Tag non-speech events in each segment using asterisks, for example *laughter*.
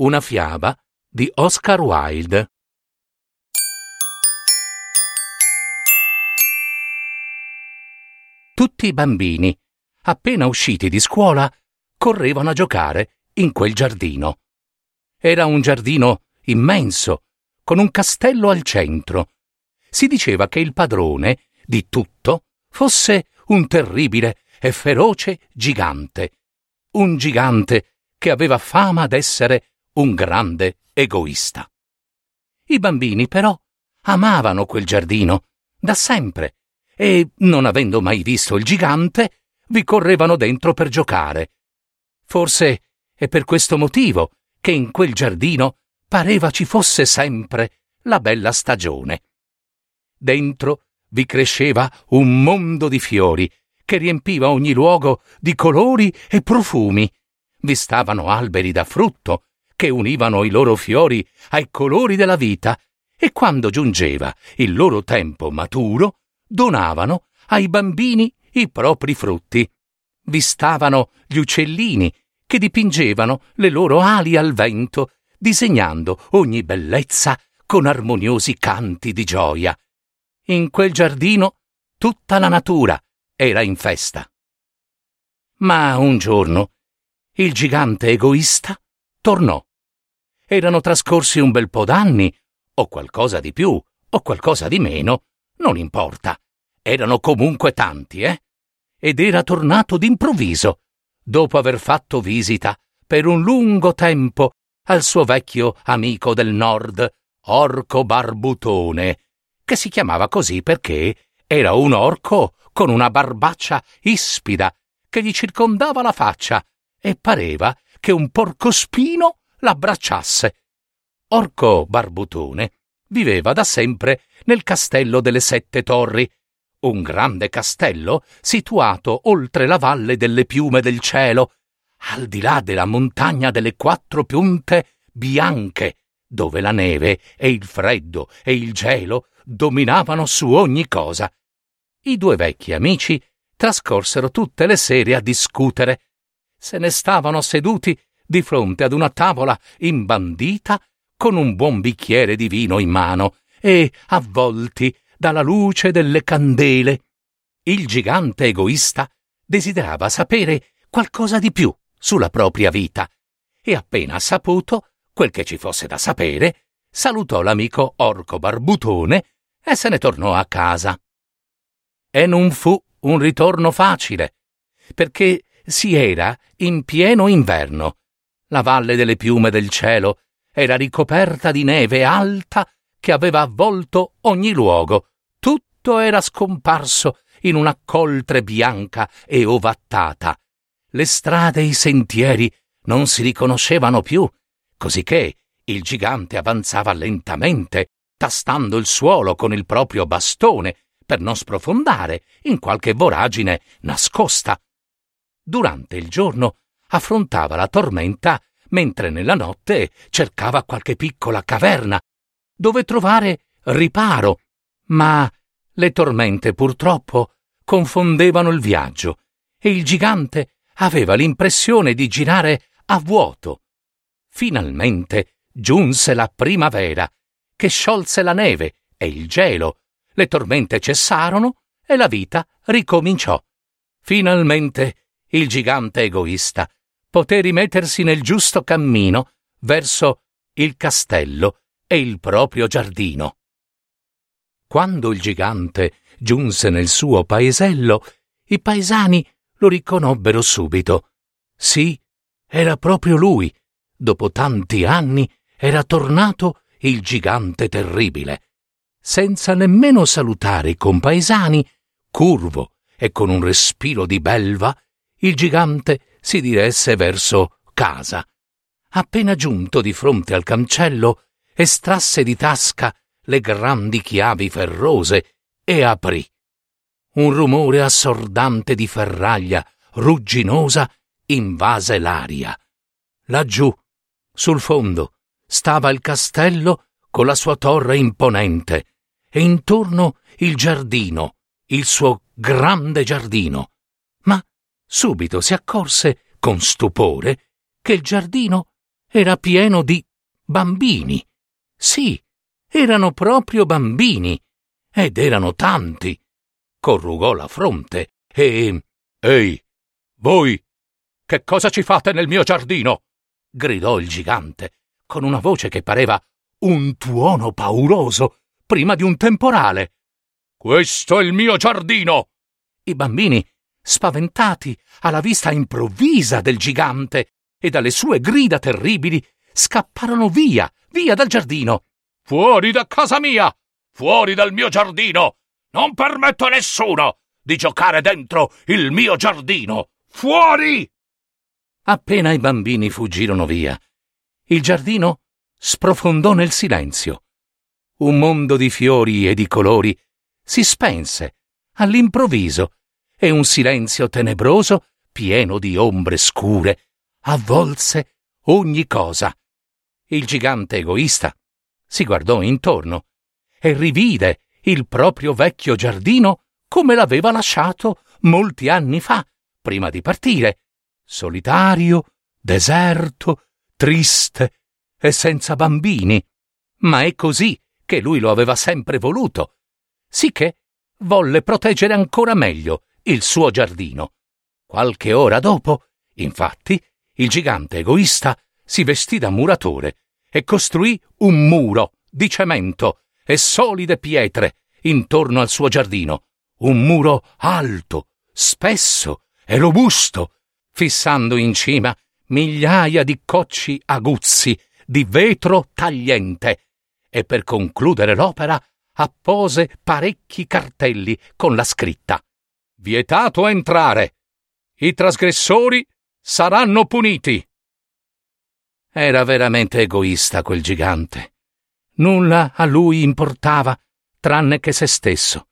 una fiaba di Oscar Wilde. Tutti i bambini, appena usciti di scuola, correvano a giocare in quel giardino. Era un giardino immenso, con un castello al centro. Si diceva che il padrone di tutto fosse un terribile e feroce gigante. Un gigante che aveva fama d'essere un grande egoista. I bambini però amavano quel giardino da sempre e, non avendo mai visto il gigante, vi correvano dentro per giocare. Forse è per questo motivo che in quel giardino pareva ci fosse sempre la bella stagione. Dentro vi cresceva un mondo di fiori che riempiva ogni luogo di colori e profumi. Vi stavano alberi da frutto che univano i loro fiori ai colori della vita e quando giungeva il loro tempo maturo, donavano ai bambini i propri frutti. Vi stavano gli uccellini che dipingevano le loro ali al vento, disegnando ogni bellezza con armoniosi canti di gioia. In quel giardino tutta la natura era in festa. Ma un giorno il gigante egoista tornò erano trascorsi un bel po' d'anni, o qualcosa di più, o qualcosa di meno, non importa. Erano comunque tanti, eh? Ed era tornato d'improvviso, dopo aver fatto visita per un lungo tempo al suo vecchio amico del nord, Orco Barbutone, che si chiamava così perché era un orco con una barbaccia ispida che gli circondava la faccia e pareva che un porcospino l'abbracciasse. Orco Barbutone viveva da sempre nel castello delle Sette Torri, un grande castello situato oltre la valle delle piume del cielo, al di là della montagna delle quattro punte bianche, dove la neve e il freddo e il gelo dominavano su ogni cosa. I due vecchi amici trascorsero tutte le sere a discutere. Se ne stavano seduti di fronte ad una tavola imbandita con un buon bicchiere di vino in mano e avvolti dalla luce delle candele. Il gigante egoista desiderava sapere qualcosa di più sulla propria vita e appena saputo quel che ci fosse da sapere, salutò l'amico Orco Barbutone e se ne tornò a casa. E non fu un ritorno facile, perché si era in pieno inverno la valle delle piume del cielo era ricoperta di neve alta che aveva avvolto ogni luogo. Tutto era scomparso in una coltre bianca e ovattata. Le strade e i sentieri non si riconoscevano più, cosicché il gigante avanzava lentamente, tastando il suolo con il proprio bastone per non sprofondare in qualche voragine nascosta. Durante il giorno affrontava la tormenta, mentre nella notte cercava qualche piccola caverna dove trovare riparo. Ma le tormente purtroppo confondevano il viaggio e il gigante aveva l'impressione di girare a vuoto. Finalmente giunse la primavera, che sciolse la neve e il gelo, le tormente cessarono e la vita ricominciò. Finalmente il gigante egoista poté rimettersi nel giusto cammino verso il castello e il proprio giardino. Quando il gigante giunse nel suo paesello, i paesani lo riconobbero subito. Sì, era proprio lui. Dopo tanti anni era tornato il gigante terribile. Senza nemmeno salutare i compaesani, curvo e con un respiro di belva, il gigante si diresse verso casa. appena giunto di fronte al cancello, estrasse di tasca le grandi chiavi ferrose e aprì. Un rumore assordante di ferraglia, rugginosa, invase l'aria. Laggiù, sul fondo, stava il castello con la sua torre imponente e intorno il giardino, il suo grande giardino. Ma subito si accorse, con stupore, che il giardino era pieno di bambini. Sì, erano proprio bambini, ed erano tanti. Corrugò la fronte e... Ehi, voi, che cosa ci fate nel mio giardino? gridò il gigante, con una voce che pareva un tuono pauroso prima di un temporale. Questo è il mio giardino! I bambini, spaventati alla vista improvvisa del gigante e dalle sue grida terribili, scapparono via, via dal giardino. Fuori da casa mia! Fuori dal mio giardino! Non permetto a nessuno di giocare dentro il mio giardino! Fuori! Appena i bambini fuggirono via, il giardino sprofondò nel silenzio. Un mondo di fiori e di colori si spense all'improvviso e un silenzio tenebroso, pieno di ombre scure, avvolse ogni cosa. Il gigante egoista si guardò intorno e rivide il proprio vecchio giardino come l'aveva lasciato molti anni fa, prima di partire, solitario, deserto, triste e senza bambini. Ma è così che lui lo aveva sempre voluto, sicché volle proteggere ancora meglio il suo giardino. Qualche ora dopo, infatti, il gigante egoista si vestì da muratore e costruì un muro di cemento e solide pietre intorno al suo giardino, un muro alto, spesso e robusto, fissando in cima migliaia di cocci aguzzi di vetro tagliente. E per concludere l'opera appose parecchi cartelli con la scritta Vietato entrare. I trasgressori saranno puniti. Era veramente egoista quel gigante. Nulla a lui importava tranne che se stesso.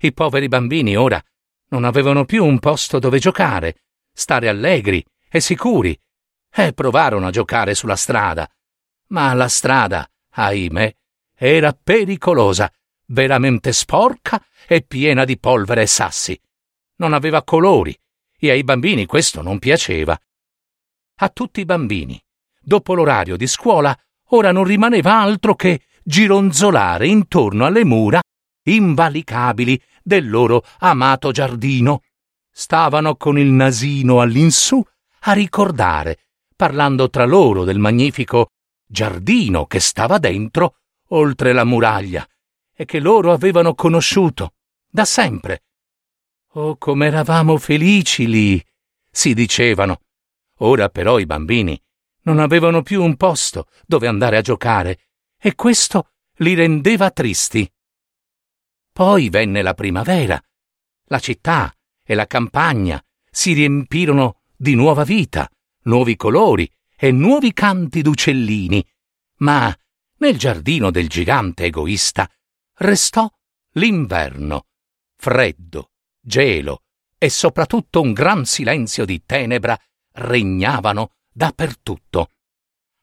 I poveri bambini ora non avevano più un posto dove giocare, stare allegri e sicuri, e provarono a giocare sulla strada. Ma la strada, ahimè, era pericolosa, veramente sporca e piena di polvere e sassi. Non aveva colori e ai bambini questo non piaceva. A tutti i bambini, dopo l'orario di scuola, ora non rimaneva altro che gironzolare intorno alle mura invalicabili del loro amato giardino. Stavano con il nasino all'insù a ricordare, parlando tra loro del magnifico giardino che stava dentro, oltre la muraglia, e che loro avevano conosciuto da sempre. Oh, come eravamo felici lì, si dicevano. Ora però i bambini non avevano più un posto dove andare a giocare e questo li rendeva tristi. Poi venne la primavera. La città e la campagna si riempirono di nuova vita, nuovi colori e nuovi canti d'uccellini. Ma nel giardino del gigante egoista restò l'inverno, freddo, gelo e soprattutto un gran silenzio di tenebra regnavano dappertutto.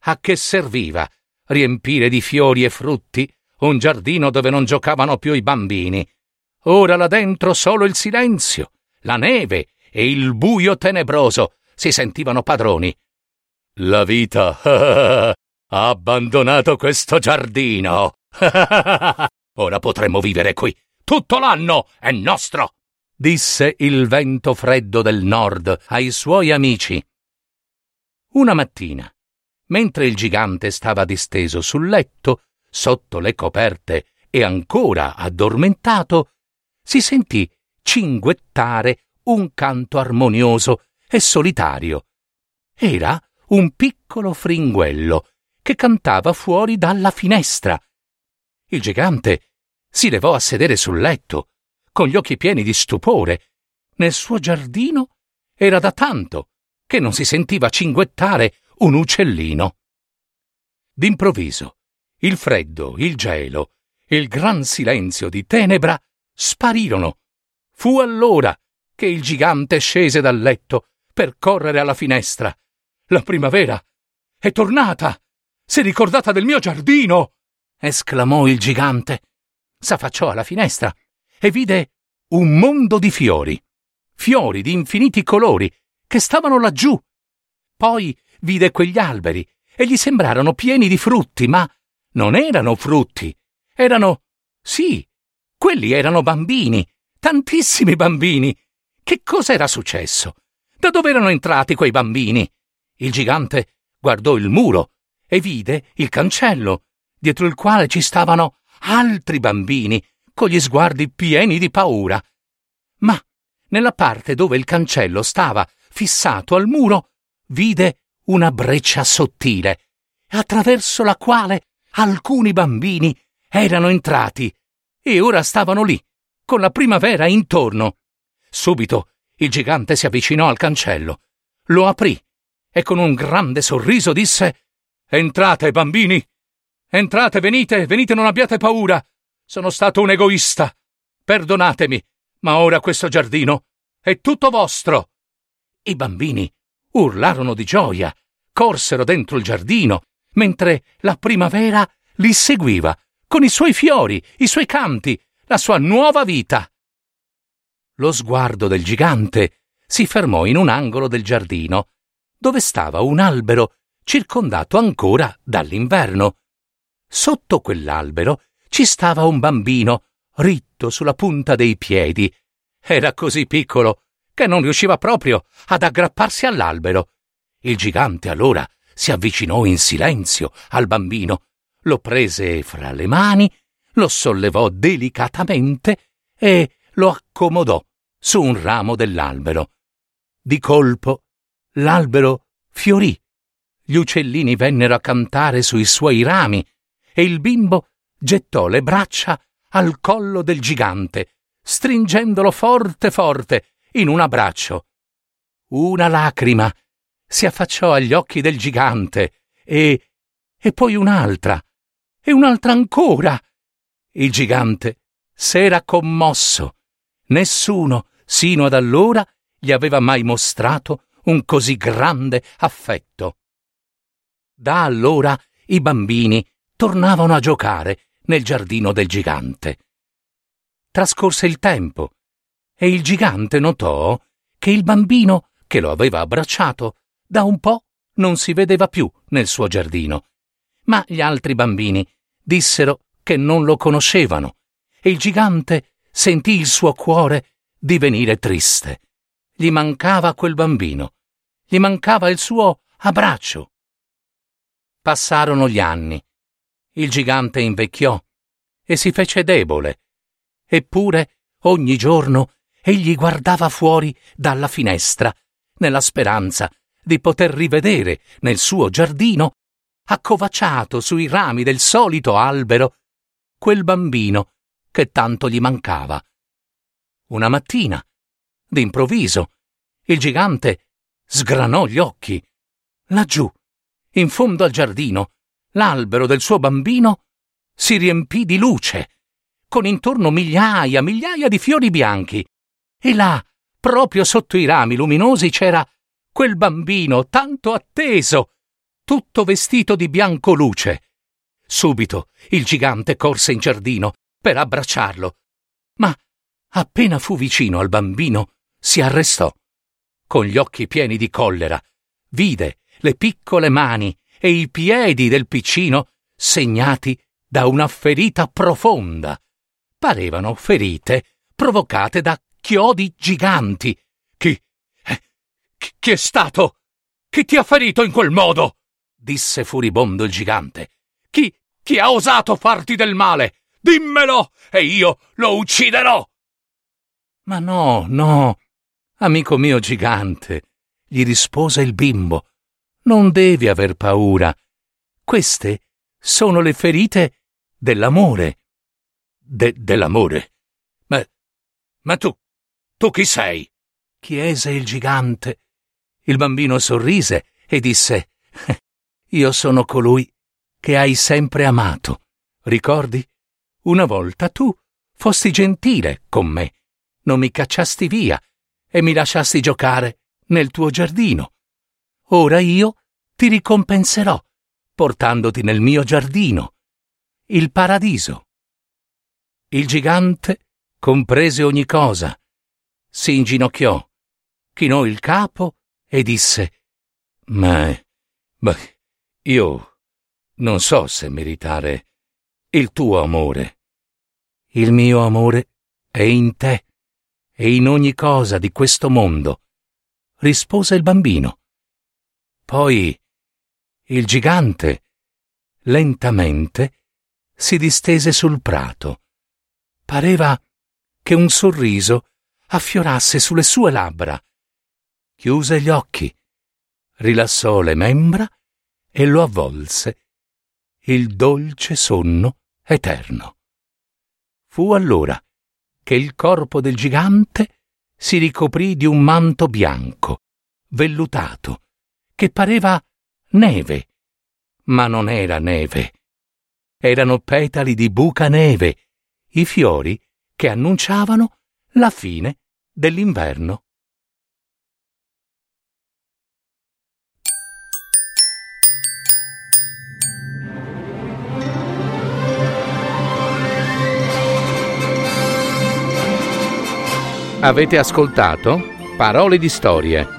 A che serviva riempire di fiori e frutti un giardino dove non giocavano più i bambini? Ora là dentro solo il silenzio, la neve e il buio tenebroso si sentivano padroni. La vita *laughs* ha abbandonato questo giardino. *laughs* Ora potremmo vivere qui. Tutto l'anno è nostro disse il vento freddo del nord ai suoi amici. Una mattina, mentre il gigante stava disteso sul letto, sotto le coperte e ancora addormentato, si sentì cinguettare un canto armonioso e solitario. Era un piccolo fringuello che cantava fuori dalla finestra. Il gigante si levò a sedere sul letto con gli occhi pieni di stupore. Nel suo giardino era da tanto che non si sentiva cinguettare un uccellino. D'improvviso, il freddo, il gelo, il gran silenzio di tenebra sparirono. Fu allora che il gigante scese dal letto per correre alla finestra. La primavera è tornata! Si è ricordata del mio giardino! esclamò il gigante. S'affacciò alla finestra e vide un mondo di fiori, fiori di infiniti colori che stavano laggiù. Poi vide quegli alberi e gli sembrarono pieni di frutti, ma non erano frutti, erano sì, quelli erano bambini, tantissimi bambini. Che cos'era successo? Da dove erano entrati quei bambini? Il gigante guardò il muro e vide il cancello, dietro il quale ci stavano altri bambini, con gli sguardi pieni di paura. Ma nella parte dove il cancello stava fissato al muro, vide una breccia sottile, attraverso la quale alcuni bambini erano entrati e ora stavano lì, con la primavera intorno. Subito il gigante si avvicinò al cancello, lo aprì e con un grande sorriso disse Entrate, bambini. Entrate, venite, venite, non abbiate paura. Sono stato un egoista. Perdonatemi, ma ora questo giardino è tutto vostro. I bambini urlarono di gioia, corsero dentro il giardino, mentre la primavera li seguiva, con i suoi fiori, i suoi canti, la sua nuova vita. Lo sguardo del gigante si fermò in un angolo del giardino, dove stava un albero circondato ancora dall'inverno. Sotto quell'albero ci stava un bambino, ritto sulla punta dei piedi. Era così piccolo che non riusciva proprio ad aggrapparsi all'albero. Il gigante allora si avvicinò in silenzio al bambino, lo prese fra le mani, lo sollevò delicatamente e lo accomodò su un ramo dell'albero. Di colpo l'albero fiorì. Gli uccellini vennero a cantare sui suoi rami e il bimbo gettò le braccia al collo del gigante, stringendolo forte forte in un abbraccio. Una lacrima si affacciò agli occhi del gigante e. e poi un'altra, e un'altra ancora. Il gigante s'era commosso. Nessuno, sino ad allora, gli aveva mai mostrato un così grande affetto. Da allora i bambini tornavano a giocare nel giardino del gigante. Trascorse il tempo e il gigante notò che il bambino che lo aveva abbracciato da un po' non si vedeva più nel suo giardino. Ma gli altri bambini dissero che non lo conoscevano e il gigante sentì il suo cuore divenire triste. Gli mancava quel bambino, gli mancava il suo abbraccio. Passarono gli anni. Il gigante invecchiò e si fece debole. Eppure ogni giorno egli guardava fuori dalla finestra, nella speranza di poter rivedere nel suo giardino, accovacciato sui rami del solito albero, quel bambino che tanto gli mancava. Una mattina, d'improvviso, il gigante sgranò gli occhi. Laggiù, in fondo al giardino, l'albero del suo bambino si riempì di luce, con intorno migliaia, migliaia di fiori bianchi. E là, proprio sotto i rami luminosi, c'era quel bambino tanto atteso, tutto vestito di bianco luce. Subito il gigante corse in giardino per abbracciarlo, ma appena fu vicino al bambino si arrestò. Con gli occhi pieni di collera, vide le piccole mani e i piedi del piccino segnati da una ferita profonda. Parevano ferite provocate da chiodi giganti. Chi? Eh, chi è stato? Chi ti ha ferito in quel modo? disse furibondo il gigante. Chi, chi ha osato farti del male? Dimmelo e io lo ucciderò. Ma no, no, amico mio gigante, gli rispose il bimbo. Non devi aver paura. Queste sono le ferite dell'amore. De- dell'amore? Ma, ma tu, tu chi sei? chiese il gigante. Il bambino sorrise e disse *laughs* Io sono colui che hai sempre amato. Ricordi? Una volta tu fosti gentile con me, non mi cacciasti via e mi lasciasti giocare nel tuo giardino. Ora io ti ricompenserò portandoti nel mio giardino, il paradiso. Il gigante comprese ogni cosa, si inginocchiò, chinò il capo e disse Ma, ma io non so se meritare il tuo amore. Il mio amore è in te e in ogni cosa di questo mondo, rispose il bambino. Poi il gigante, lentamente, si distese sul prato. Pareva che un sorriso affiorasse sulle sue labbra. Chiuse gli occhi, rilassò le membra e lo avvolse il dolce sonno eterno. Fu allora che il corpo del gigante si ricoprì di un manto bianco, vellutato, che pareva neve, ma non era neve. Erano petali di buca neve, i fiori che annunciavano la fine dell'inverno. Avete ascoltato Parole di storie,